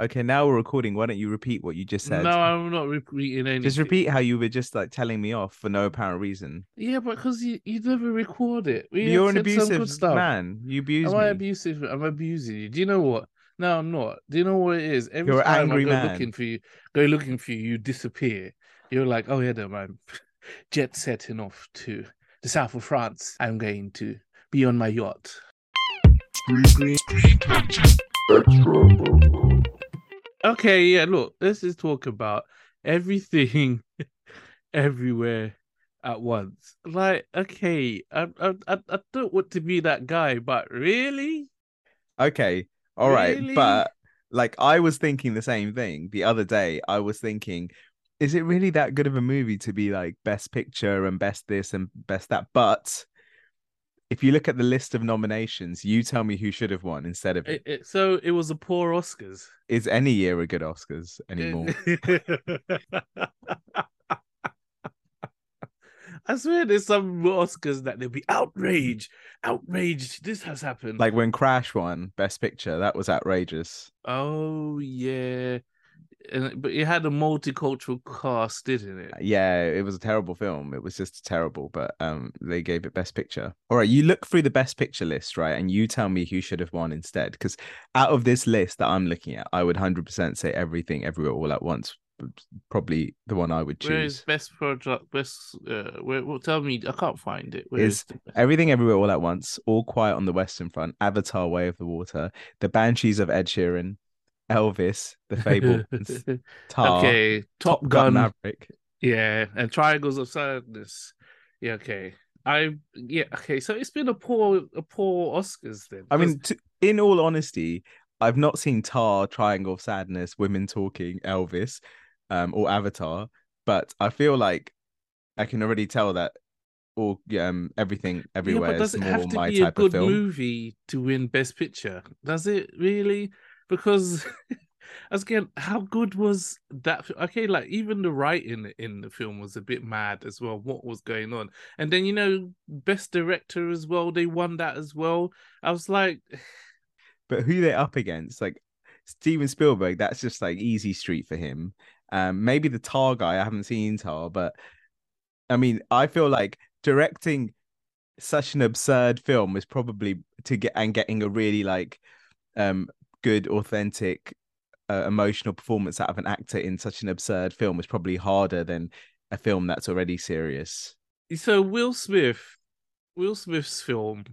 Okay, now we're recording. Why don't you repeat what you just said? No, I'm not repeating anything. Just repeat how you were just like telling me off for no apparent reason. Yeah, but because you, you never record it. We You're an said some good abusive stuff. man. You abuse Am me. I abusive? I'm abusing you. Do you know what? No, I'm not. Do you know what it is? Every You're time angry I go man. looking for you, go looking for you, you disappear. You're like, oh yeah, no, man. Jet setting off to the south of France. I'm going to be on my yacht. Okay, yeah. Look, let's just talk about everything, everywhere at once. Like, okay, I, I, I, I don't want to be that guy, but really, Okay, all right, Really? but like I was thinking the same thing the other day. I was thinking, is it really that good of a movie to be like best picture and best this and best that? But if you look at the list of nominations, you tell me who should have won instead of it. it, it, so it was a poor Oscars Is any year a good Oscars anymore? I swear there's some Oscars that they'll be outraged, outraged. This has happened. like when Crash won Best Picture, that was outrageous. oh yeah, and, but it had a multicultural cast, didn't it? Yeah, it was a terrible film. It was just terrible, but um, they gave it Best Picture. All right, you look through the Best Picture list, right, and you tell me who should have won instead. Because out of this list that I'm looking at, I would hundred percent say Everything, Everywhere, All at Once. Probably the one I would Where is choose. best project? Best? Uh, where, well, tell me. I can't find it. Where Is best- Everything, Everywhere, All at Once, All Quiet on the Western Front, Avatar: Way of the Water, The Banshees of Inisherin, Elvis, The Fabelmans, Tar, okay, Top, Top Gun. Gun Maverick. Yeah, and Triangles of Sadness. Yeah, okay. I yeah okay. So it's been a poor a poor Oscars then. I mean, t- in all honesty, I've not seen Tar, Triangle of Sadness, Women Talking, Elvis, um, or Avatar, but I feel like I can already tell that all um everything yeah, everywhere but does is it more have to my be a type of good film. movie to win Best Picture? Does it really? Because as again, how good was that? Okay, like even the writing in the film was a bit mad as well. What was going on? And then you know, Best Director as well. They won that as well. I was like, But who they're up against, like Steven Spielberg, that's just like easy street for him. Um, maybe the Tar guy, I haven't seen Tar, but I mean, I feel like directing such an absurd film is probably to get and getting a really like um good authentic uh, emotional performance out of an actor in such an absurd film is probably harder than a film that's already serious. So Will Smith, Will Smith's film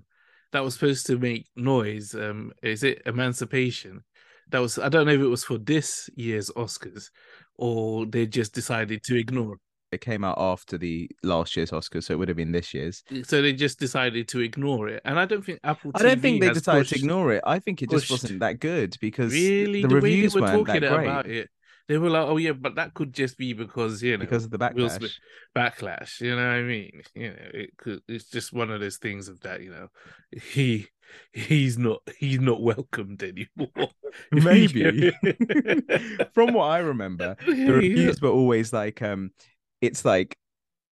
that was supposed to make noise, um, is it Emancipation? That was I don't know if it was for this year's Oscars or they just decided to ignore It came out after the last year's Oscars, so it would have been this year's. So they just decided to ignore it. And I don't think Apple I don't think they decided pushed- to ignore it. I think it just pushed- wasn't that good because really the, the, way reviews they were weren't talking that great about it. They were like, "Oh yeah, but that could just be because you know because of the backlash. Smith backlash." You know what I mean? You know, it could. It's just one of those things of that. You know, he he's not he's not welcomed anymore. Maybe. From what I remember, the reviews were always like, um, it's like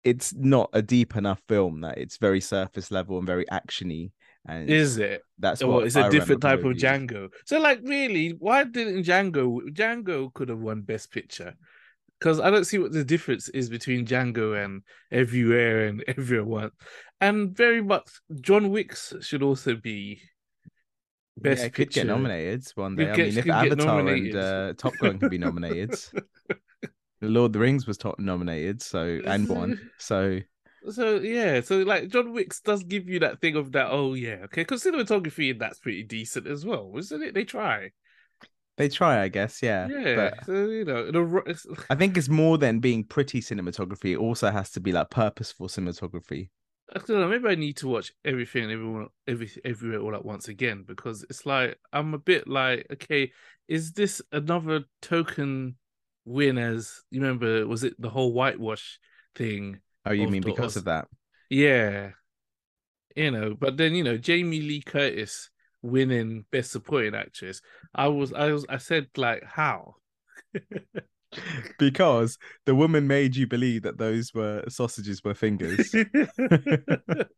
it's not a deep enough film that it's very surface level and very actiony. And Is it? that's Or what it's a different type of. Django. So, like, really, why didn't Django? Django could have won Best Picture because I don't see what the difference is between Django and Everywhere and Everyone. And very much, John Wicks should also be Best yeah, could Picture. get nominated one day. I mean, if Avatar and uh, Top Gun can be nominated, Lord of the Rings was top nominated, so and won. So So yeah, so like John Wicks does give you that thing of that. Oh yeah, okay, because cinematography in that's pretty decent as well, isn't it? They try. they try, I guess. Yeah, Yeah, But so you know, the, I think it's more than being pretty cinematography. It also has to be like purposeful cinematography. I don't know. Maybe I need to watch everything, and everyone, every, everywhere, all at once again because it's like I'm a bit like, okay, is this another token win? As you remember, was it the whole whitewash thing? Oh, you mean because of that? Yeah, you know. But then you know, Jamie Lee Curtis winning Best Supporting Actress. I was, I was, I said like, how? because the woman made you believe that those were sausages were fingers. but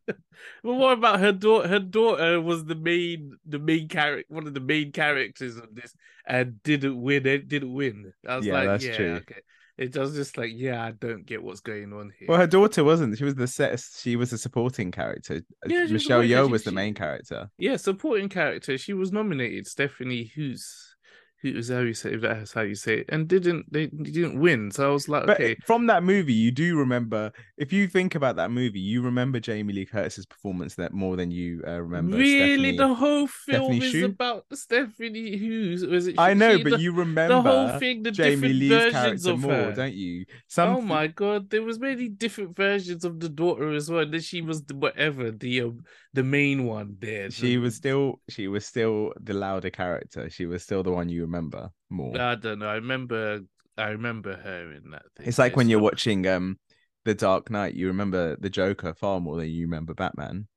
what about her daughter? Her daughter was the main, the main character, one of the main characters of this, and didn't win. It didn't win. I was Yeah, like, that's yeah, true. okay. It was just like, yeah, I don't get what's going on here. well, her daughter wasn't. She was the set. She was a supporting character. Yeah, Michelle Yeoh she- was the main character. yeah, supporting character. She was nominated, Stephanie Hughes. Who's how you say if that's how you say it, and didn't they didn't win? So I was like, But okay, from that movie, you do remember. If you think about that movie, you remember Jamie Lee Curtis's performance that more than you uh, remember. really, Stephanie. the whole film Stephanie is about Stephanie Hughes. Was it? I know, she- but the, you remember the whole thing, the Jamie different Lee's versions of more, her. don't you? Some oh my god, there was many different versions of the daughter as well. Then she was the, whatever the um, the main one there. she was still she was still the louder character. She was still the one you remember more. I don't know. I remember. I remember her in that thing. it's like when you're watching um The Dark Knight, you remember the Joker far more than you remember Batman.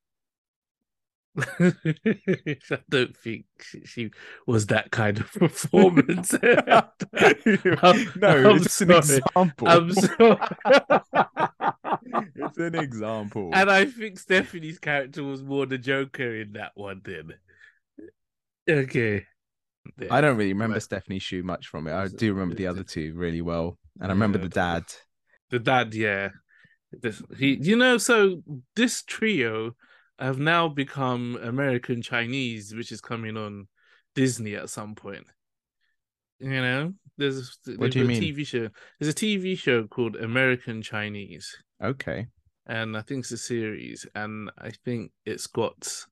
I don't think she, was that kind of performance. no, I'm it's an example. I'm sorry. it's an example. And I think Stephanie's character was more the Joker in that one. Then, okay. Yeah. I don't really remember Right. Stephanie Hsu much from it. I do remember the other two really well, and I remember Yeah. the dad. The dad, yeah. This, he, you know, so this trio have now become American Chinese, which is coming on Disney at some point. You know, there's What do you a mean? TV show. There's a TV show called American Chinese. Okay, and I think it's a series, and I think it's got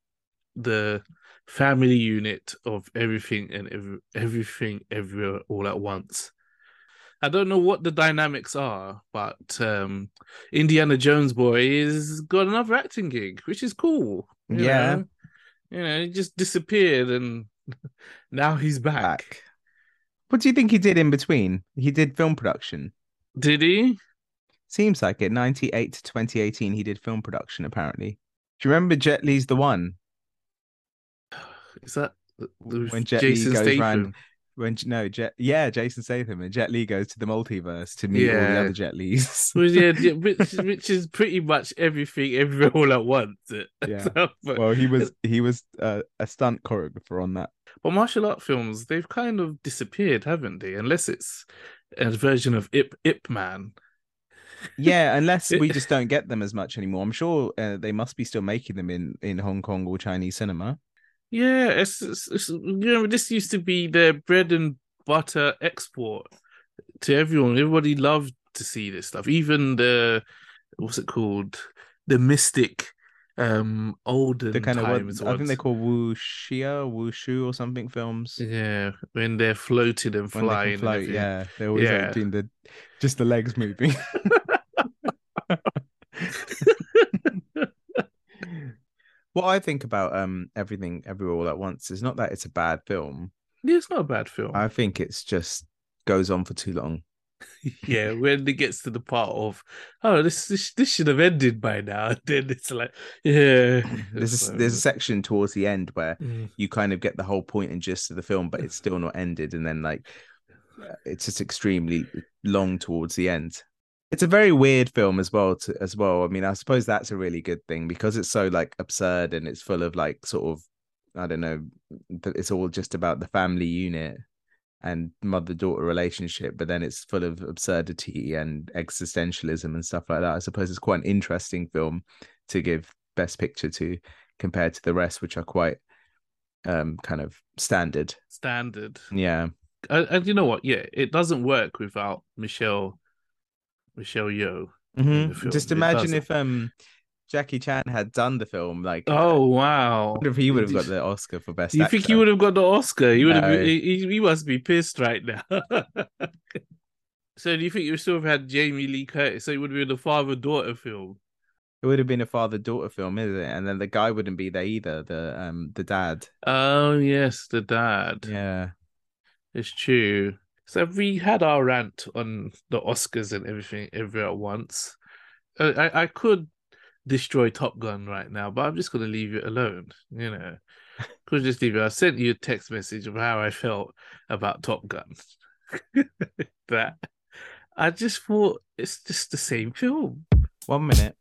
the family unit of everything and every, everything everywhere all at once. I don't know what the dynamics are, but um, Indiana Jones boy is got another acting gig, which is cool. you Yeah. know? you know, he just disappeared, and now he's back. back. What do you think he did in between? He did film production. Did he? Seems like it. 98 to 2018, he did film production, apparently. Do you remember Jet Li's The One? Is that When Jet Jason goes Statham? round- When no, Jet, yeah, Jason Statham and Jet Li goes to the multiverse to meet all the Yeah. other Jet Lis. Well, yeah, yeah, which, which is pretty much everything everywhere all at once. Yeah. But, well, he was he was uh, a stunt choreographer on that. but martial art films, they've kind of disappeared, haven't they? Unless it's a version of Ip Ip Man. Yeah, unless we just don't get them as much anymore. I'm sure uh, they must be still making them in in Hong Kong or Chinese cinema. Yeah, it's, it's, it's you know this used to be their bread and butter export to everyone. Everybody loved to see this stuff. Even the what's it called, the mystic, um, olden The kind of times. what I think they call Wu Xia, Wu Shu or something films. Yeah, when they're floated and when flying. can and yeah, they're always Yeah. like doing the just the legs moving. what I think about um everything everywhere all at once is not that it's a bad film. Yeah, it's not a bad film. I think it's just goes on for too long. yeah, when it gets to the part of oh this this, this should have ended by now, and then it's like yeah. There's a, there's a section towards the end where Mm. you kind of get the whole point and gist of the film, but it's still not ended, and then like uh, it's just extremely long towards the end. It's a very weird film as well. To, as well, I mean, I suppose that's a really good thing because it's so like absurd and it's full of like sort of I don't know, that it's all just about the family unit and mother daughter relationship, but then it's full of absurdity and existentialism and stuff like that. I suppose it's quite an interesting film to give best picture to compared to the rest, which are quite um kind of standard. standard. Yeah. And, and you know what? Yeah, it doesn't work without Michelle Michelle Yeoh. Mhm. Just imagine if um Jackie Chan had done the film, like Oh I wow! wonder if he would have got the Oscar for best you actor. think he would have got the Oscar? He would have. No. Been, he, he- must be pissed right now. so, do you think you still have had Jamie Lee Curtis? So it would have been a father-daughter film. It would have been a father daughter film, isn't it? And then the guy wouldn't be there either. The um the dad. Oh yes, the dad. Yeah. It's true. So we had our rant on the Oscars and everything everywhere at once. Uh, I I could destroy Top Gun right now, but I'm just gonna leave it alone. You know, could just leave it. I sent you a text message of how I felt about Top Gun. that I just thought it's just the same film. One minute.